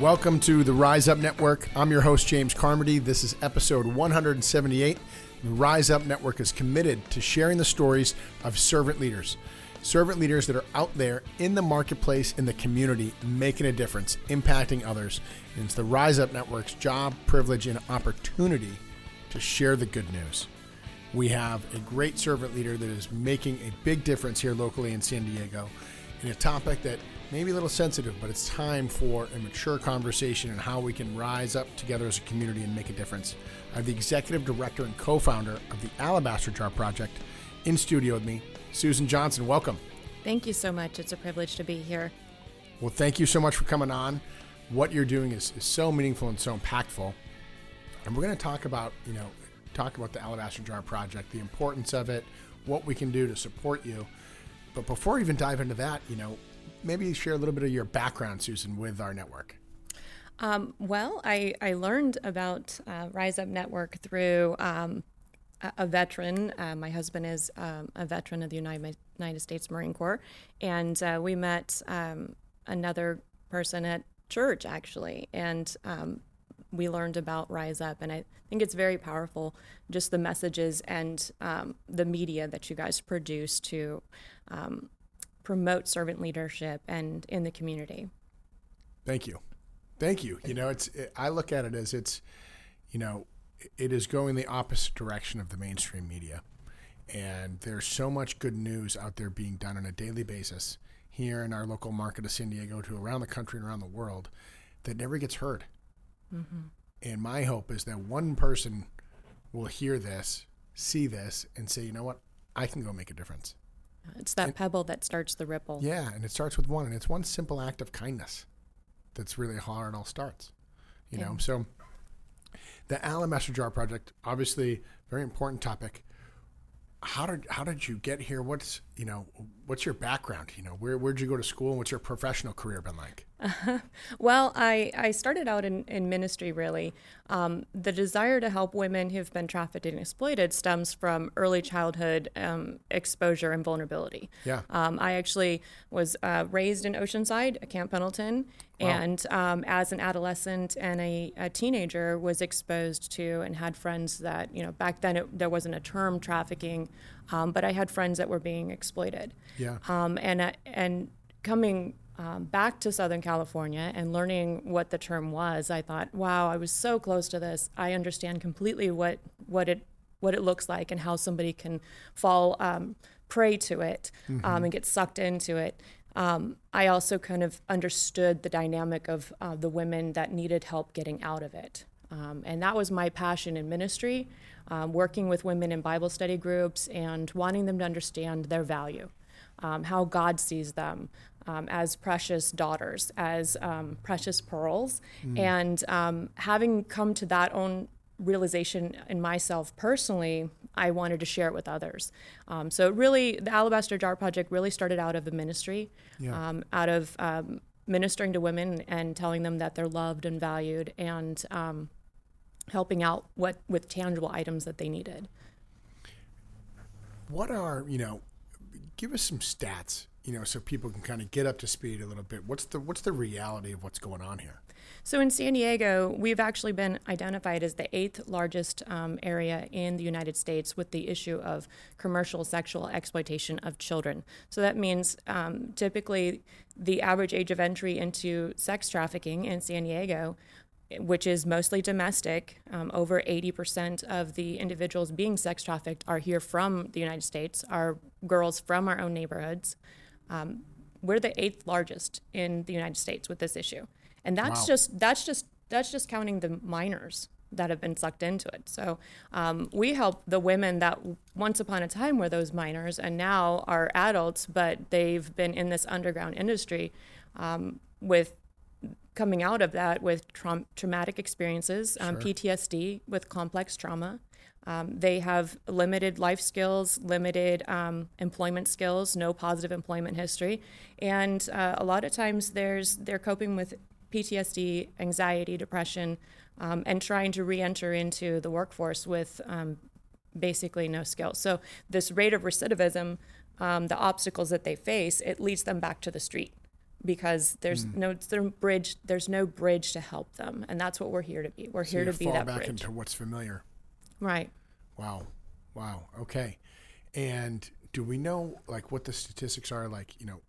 Welcome to the Rise Up Network. I'm your host, James Carmody. This is episode 178. The Rise Up Network is committed to sharing the stories of servant leaders. Servant leaders that are out there in the marketplace, in the community, making a difference, impacting others. And it's the Rise Up Network's job, privilege, and opportunity to share the good news. We have a great servant leader that is making a big difference here locally in San Diego in a topic that may be a little sensitive, but it's time for a mature conversation on how we can rise up together as a community and make a difference. I have the executive director and co founder of the Alabaster Jar Project in studio with me, Susan Johnson. Welcome. Thank you so much. It's a privilege to be here. Well, thank you so much for coming on. What you're doing is, is so meaningful and so impactful. And we're going to talk about, you know, talk about the Alabaster Jar Project, the importance of it, what we can do to support you. But before we even dive into that, you know, maybe share a little bit of your background, Susan, with our network. Um, well, I, I learned about uh, Rise Up Network through um, a, veteran. Uh, my husband is um, a veteran of the United, United States Marine Corps, and uh, we met um, another person at church actually, and um, we learned about Rise Up, and I think it's very powerful. Just the messages and um, the media that you guys produce to promote servant leadership and in the community. Thank you, thank you. You know, it's it, I look at it as it's, you know, it is going the opposite direction of the mainstream media, and there's so much good news out there being done on a daily basis here in our local market of San Diego to around the country and around the world that never gets heard. Mm-hmm. And my hope is that one person will hear this, see this, and say, you know what, I can go make a difference. It's that and, pebble that starts the ripple. Yeah, and it starts with one, and it's one simple act of kindness. That's really how it all starts. You yeah. know, so the Alabaster Jar Project, obviously, very important topic. How did how did you get here? What's you know what's your background? You know, where where'd you go to school, and what's your professional career been like? Uh, well, I, I started out in, in ministry really. Um, the desire to help women who've been trafficked and exploited stems from early childhood um, exposure and vulnerability. Yeah. Um, I actually was uh, raised in Oceanside, Camp Pendleton, wow. and um, as an adolescent and a, a, teenager was exposed to and had friends that, you know, back then it, there wasn't a term trafficking, um, but I had friends that were being exploited. Yeah. Um, and, uh, and coming um, back to Southern California and learning what the term was, I thought, wow, I was so close to this. I understand completely what what it what it looks like and how somebody can fall um, prey to it um, mm-hmm. and get sucked into it. Um, I also kind of understood the dynamic of uh, the women that needed help getting out of it. Um, and that was my passion in ministry, um, working with women in Bible study groups and wanting them to understand their value. Um, how God sees them, um, as precious daughters, as um, precious pearls. Mm. And um, having come to that own realization in myself personally, I wanted to share it with others. Um, so really, the Alabaster Jar Project really started out of the ministry, yeah. Um, out of um, ministering to women and telling them that they're loved and valued, and helping out what with tangible items that they needed. What are you know? Give us some stats you know, so people can kind of get up to speed a little bit. What's the what's the reality of what's going on here? So in San Diego, we've actually been identified as the eighth largest um, area in the United States with the issue of commercial sexual exploitation of children. So that means um, typically the average age of entry into sex trafficking in San Diego which is mostly domestic. Um, over 80% of the individuals being sex trafficked are here from the United States, are girls from our own neighborhoods. Um, we're the eighth largest in the United States with this issue, and that's wow. just that's just that's just counting the minors that have been sucked into it. So um, we help the women that once upon a time were those minors and now are adults, but they've been in this underground industry um, with coming out of that with tra- traumatic experiences, um, sure. PTSD with complex trauma, um, they have limited life skills, limited um, employment skills, no positive employment history, and uh, a lot of times there's they're coping with PTSD, anxiety, depression, um, and trying to re-enter into the workforce with um, basically no skills. So this rate of recidivism, um, the obstacles that they face, it leads them back to the street. Because there's Hmm. no there's bridge there's no bridge to help them and that's what we're here to be we're So here to be fall that back bridge into what's familiar. right Wow. Wow. Okay. And do we know like what the statistics are like, you know,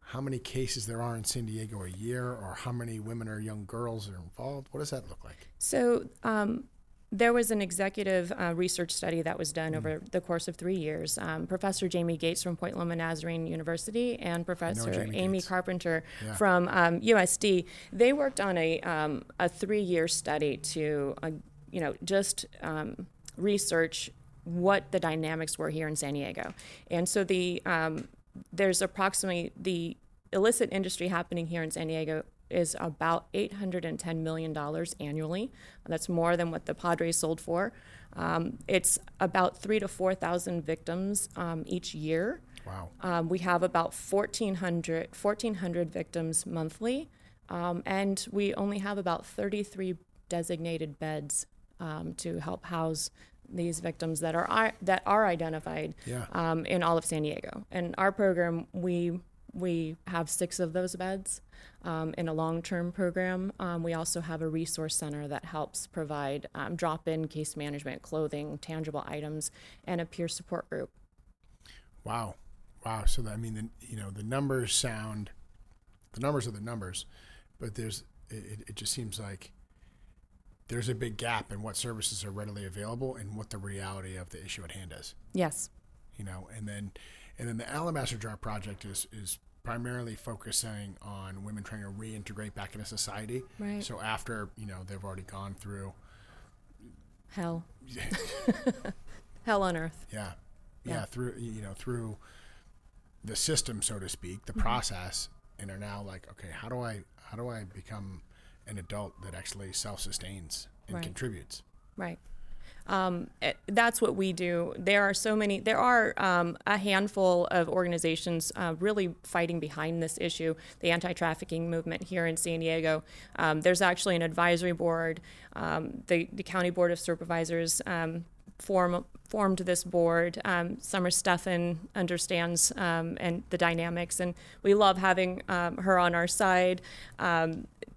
how many cases there are in San Diego a year or how many women or young girls are involved? What does that look like? So um, there was an executive uh, research study that was done over the course of three years. Um, Professor Jamie Gates from Point Loma Nazarene University and Professor Amy Gates. Carpenter Yeah. from um, USD, they worked on a, um, a three-year study to, uh, you know, just um, research what the dynamics were here in San Diego. And so the um, there's approximately the illicit industry happening here in San Diego is about $810 million annually. That's more than what the Padres sold for. Um, it's about three to 4,000 victims um, each year. Wow. Um, we have about 1,400, 1,400 victims monthly, um, and we only have about 33 designated beds um, to help house these victims that are that are identified Yeah. um, in all of San Diego. And our program, we we have six of those beds um, in a long-term program. Um, we also have a resource center that helps provide um, drop-in case management, clothing, tangible items, and a peer support group. Wow. Wow. So I mean, the, you know, the numbers sound, the numbers are the numbers, but there's, it, it just seems like there's a big gap in what services are readily available and what the reality of the issue at hand is. Yes. you know, and then and then the Alabaster Jar project is is primarily focusing on women trying to reintegrate back into society. Right. So after you know they've already gone through, Hell. Hell on earth. yeah, yeah, Yeah. through you know through the system, so to speak, the Mm-hmm. process, and are now like, okay, how do I how do I become an adult that actually self sustains and Right. contributes? Right. Um, eh, that's what we do. There are so many, there are um, a handful of organizations uh, really fighting behind this issue, the anti trafficking movement here in San Diego. Um, there's actually an advisory board. Um, the, the County Board of Supervisors um, form, formed this board. Um, Summer Stephan understands um, and the dynamics, and we love having um, her on our side.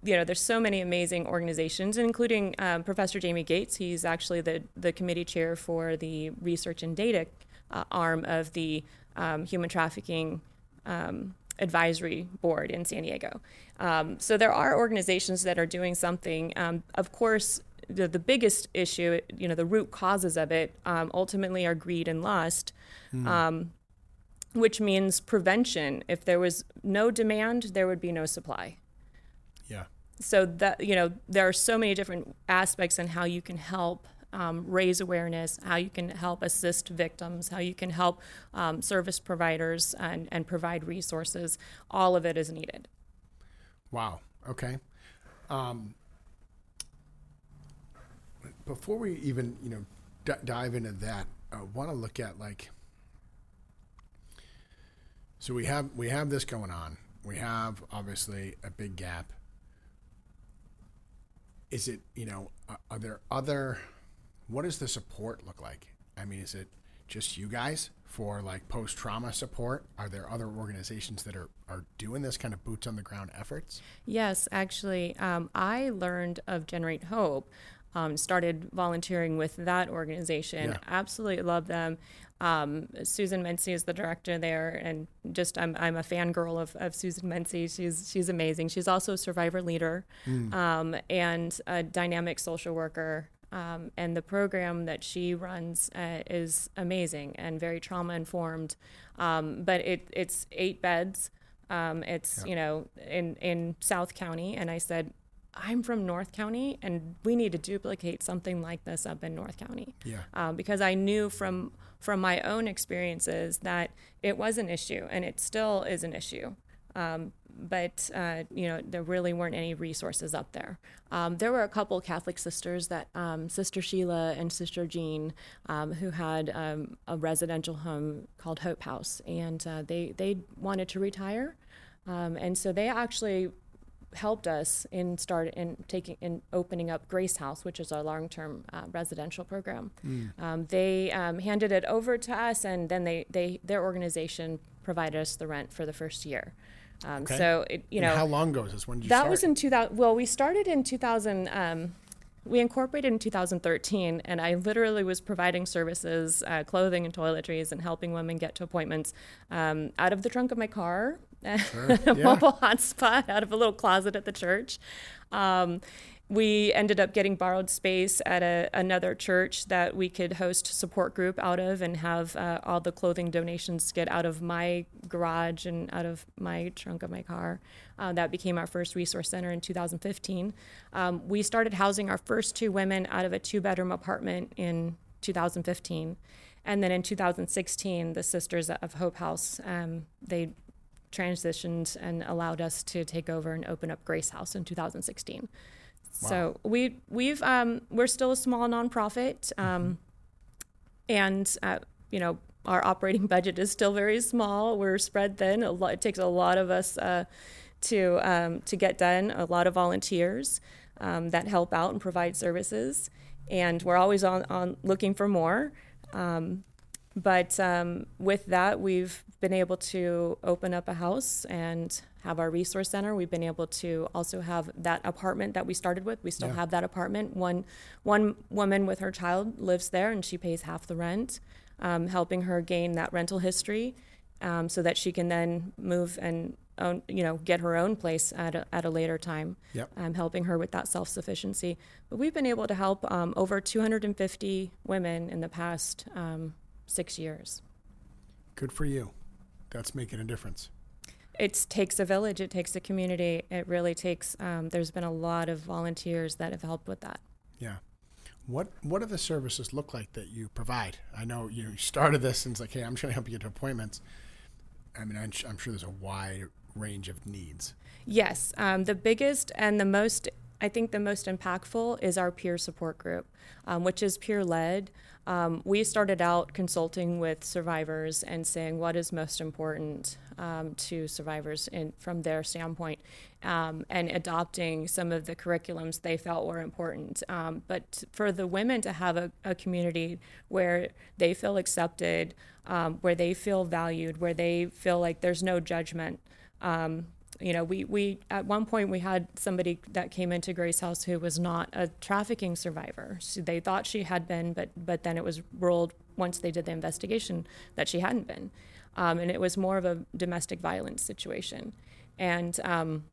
You know, there's so many amazing organizations, including um, Professor Jamie Gates. He's actually the the committee chair for the research and data uh, arm of the um, human trafficking. Um, advisory board in San Diego. Um, so there are organizations that are doing something. Um, of course, the, the biggest issue, you know, the root causes of it um, ultimately are greed and lust, um, which means prevention. If there was no demand, there would be no supply. So that you know, there are so many different aspects in how you can help um, raise awareness, how you can help assist victims, how you can help um, service providers and, and provide resources. All of it is needed. Wow. Okay. Um, before we even you know d- dive into that, I want to look at like. So we have we have this going on. We have obviously a big gap. Is it you know are, there other? What does the support look like? I mean, is it just you guys for like post trauma support? Are there other organizations that are, are doing this kind of boots on the ground efforts? Yes, actually, um, I learned of Generate Hope. Um, started volunteering with that organization. Yeah. Absolutely love them. Um, Susan Munsey is the director there, and just I'm, I'm a fangirl of, of Susan Munsey. She's she's amazing. She's also a survivor leader um, and a dynamic social worker. Um, and the program that she runs uh, is amazing and very trauma informed. Um, but it, it's eight beds. Um, it's you know in in South County, and I said, I'm from North County, and we need to duplicate something like this up in North County. Yeah. Um, because I knew from from my own experiences that it was an issue, and it still is an issue. Um, but uh, you know there really weren't any resources up there. Um, there were a couple Catholic sisters that um, Sister Sheila and Sister Jean, um, who had um, a residential home called Hope House, and uh, they they wanted to retire, um, and so they actually helped us in start in taking in opening up Grace House, which is our long-term uh, residential program. Um, they um, handed it over to us, and then they they their organization provided us the rent for the first year. Um, Okay. So it, you And know how long ago was this? When did you that start? was in 2000. Well, we started in 2000. Um, we incorporated in 2013, and I literally was providing services, uh, clothing and toiletries, and helping women get to appointments um, out of the trunk of my car, a Yeah. mobile hotspot, out of a little closet at the church. Um, we ended up getting borrowed space at a, another church that we could host support group out of and have uh, all the clothing donations get out of my garage and out of my trunk of my car. Uh, that became our first resource center in 2015. Um, we started housing our first two women out of a two bedroom apartment in 2015. And then in 2016, the Sisters of Hope House, um, they transitioned and allowed us to take over and open up Grace House in 2016. So we we've um, we're still a small nonprofit, um, and uh, you know our operating budget is still very small. We're spread thin. A lot, it takes a lot of us uh, to um, to get done. A lot of volunteers um, that help out and provide services, and we're always on, on looking for more. Um, but um, with that, we've been able to open up a house and have our resource center. We've been able to also have that apartment that we started with. We still Yeah. have that apartment. One one woman with her child lives there, and she pays half the rent, um, helping her gain that rental history, um, so that she can then move and own, you know, get her own place at a, at a later time. Yep. Um, helping her with that self sufficiency. But we've been able to help um, over 250 women in the past um, six years. Good for you. That's making a difference. It takes a village. It takes a community. It really takes. Um, there's been a lot of volunteers that have helped with that. Yeah. What What do the services look like that you provide? I know you, started this and it's like, hey, I'm trying to help you get to appointments. I mean, I'm, I'm sure there's a wide range of needs. Yes, um, the biggest and the most, I think, the most impactful is our peer support group, um, which is peer led. Um, we started out consulting with survivors and saying what is most important um, to survivors in, from their standpoint um, and adopting some of the curriculums they felt were important. Um, but for the women to have a, a community where they feel accepted, um, where they feel valued, where they feel like there's no judgment. You know, we, we at one point we had somebody that came into Grace House who was not a trafficking survivor. So they thought she had been, but but then it was ruled once they did the investigation that she hadn't been, um, and it was more of a domestic violence situation. And um,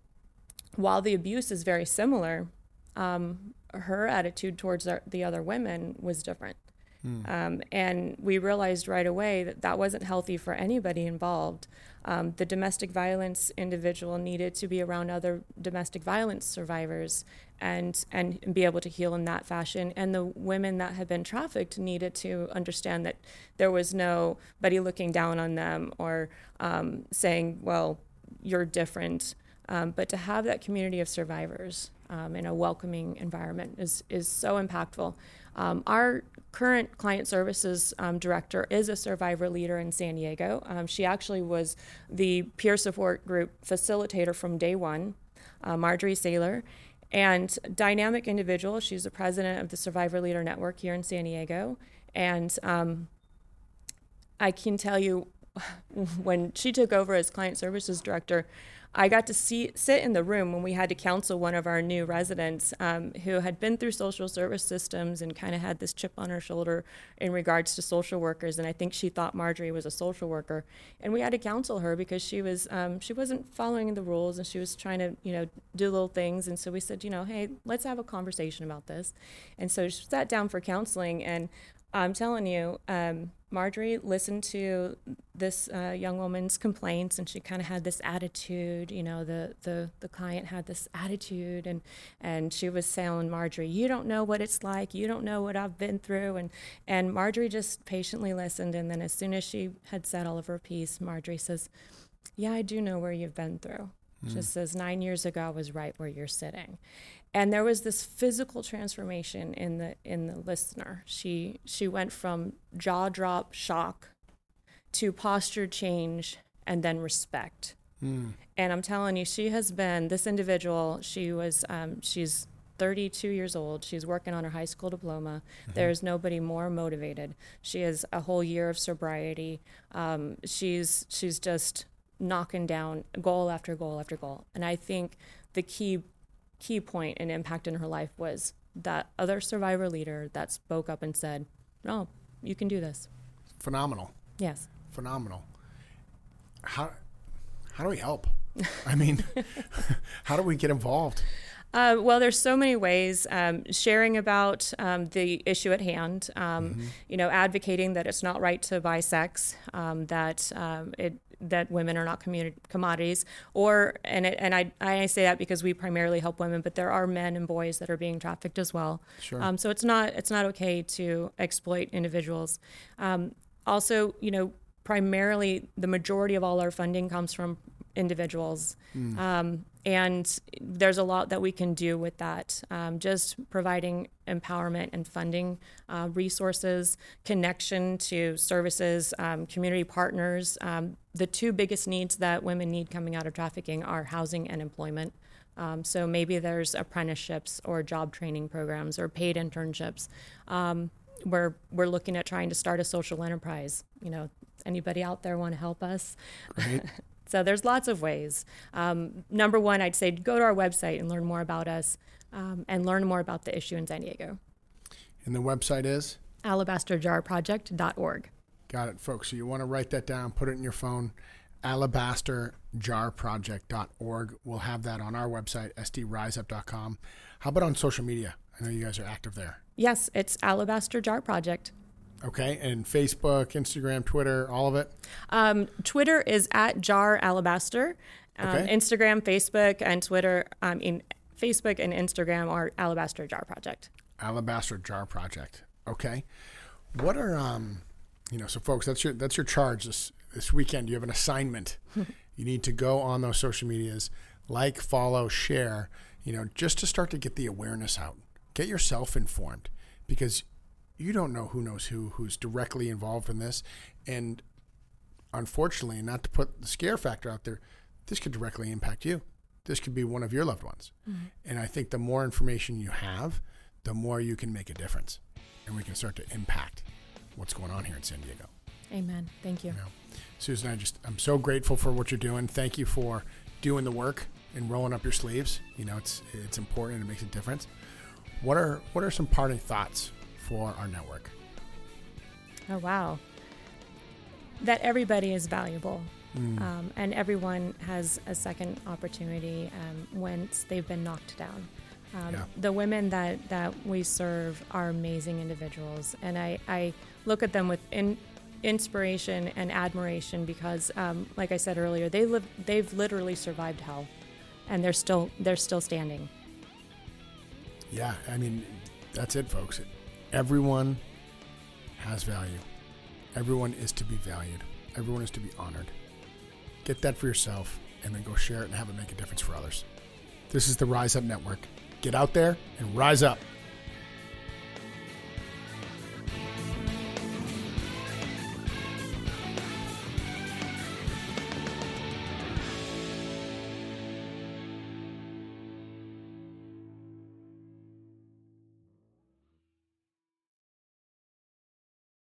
while the abuse is very similar, um, her attitude towards the other women was different. Um, and we realized right away that that wasn't healthy for anybody involved. Um, the domestic violence individual needed to be around other domestic violence survivors and and be able to heal in that fashion. And the women that had been trafficked needed to understand that there was nobody looking down on them or um, saying, "Well, you're different." Um, but to have that community of survivors um, in a welcoming environment is is so impactful. Um, our current client services um, director is a survivor leader in San Diego. Um, she actually was the peer support group facilitator from day one, uh, Marjorie Saylor. And dynamic individual, she's the president of the Survivor Leader Network here in San Diego. And um, I can tell you, when she took over as client services director, I got to see sit in the room when we had to counsel one of our new residents um, who had been through social service systems and kind of had this chip on her shoulder in regards to social workers. And I think she thought Marjorie was a social worker, and we had to counsel her because she was um, she wasn't following the rules and she was trying to you know do little things. And so we said, you know, hey, let's have a conversation about this. And so she sat down for counseling and. I'm telling you, um, Marjorie listened to this uh, young woman's complaints, and she kind of had this attitude. You know, the, the the client had this attitude, and and she was saying, Marjorie, you don't know what it's like. You don't know what I've been through, and and Marjorie just patiently listened, and then as soon as she had said all of her piece, Marjorie says, "Yeah, I do know where you've been through." She says, nine years ago, I was right where you're sitting. And there was this physical transformation in the in the listener. She she went from jaw drop shock to posture change and then respect. And i'm telling you she has been this individual she was um, she's 32 years old. She's working on her high school diploma. There's nobody more motivated. She has a whole year of sobriety. Um, she's she's just knocking down goal after goal after goal. And I think the key key point and impact in her life was that other survivor leader that spoke up and said, "No, you can do this." Phenomenal. Yes. Phenomenal. How how do we help? I mean, how do we get involved? Uh, well, there's so many ways. Um, sharing about um, the issue at hand, um, mm-hmm. you know, advocating that it's not right to buy sex, um, that um, it that women are not commodities, or and it, and I I say that because we primarily help women, but there are men and boys that are being trafficked as well. Sure. Um, so it's not it's not okay to exploit individuals. also, you know, primarily the majority of all our funding comes from individuals. Mm. Um, and there's a lot that we can do with that. Um, just providing empowerment and funding uh, resources, connection to services, um, community partners. Um, the two biggest needs that women need coming out of trafficking are housing and employment. Um, so maybe there's apprenticeships or job training programs or paid internships. Um, we're we're looking at trying to start a social enterprise. You know, anybody out there want to help us? So there's lots of ways. Um, number one, I'd say go to our website and learn more about us um, and learn more about the issue in San Diego. And the website is? alabasterjarproject.org. Got it, folks. So you want to write that down, put it in your phone. alabasterjarproject.org. We'll have that on our website, sdriseup.com. How about on social media? I know you guys are active there. Yes, it's Alabaster Jar Project. Okay, and Facebook, Instagram, Twitter, all of it. Um, Twitter is at Jar Alabaster. Um, okay. Instagram, Facebook, and Twitter. Um, in Facebook and Instagram are Alabaster Jar Project. Alabaster Jar Project. Okay. What are um, you know, so folks, that's your that's your charge this this weekend. You have an assignment. you need to go on those social medias, like, follow, share. You know, just to start to get the awareness out. Get yourself informed because you don't know who knows who who's directly involved in this, and unfortunately, not to put the scare factor out there, this could directly impact you. This could be one of your loved ones, mm-hmm. and I think the more information you have, the more you can make a difference, and we can start to impact what's going on here in San Diego. Amen. Thank you. you know, Susan, I just I'm so grateful for what you're doing. Thank you for doing the work and rolling up your sleeves. You know, it's it's important. It makes a difference. What are what are some parting thoughts for our network. Oh, wow. That everybody is valuable. Mm. Um, and everyone has a second opportunity um, once they've been knocked down. Um, yeah. The women that, that we serve are amazing individuals, and I, I look at them with in, inspiration and admiration because, um, like I said earlier, they live they've literally survived hell, and they're still they're still standing. Yeah, I mean, that's it, folks. Everyone has value. Everyone is to be valued. Everyone is to be honored. Get that for yourself and then go share it and have it make a difference for others. This is the Rise Up Network. Get out there and rise up.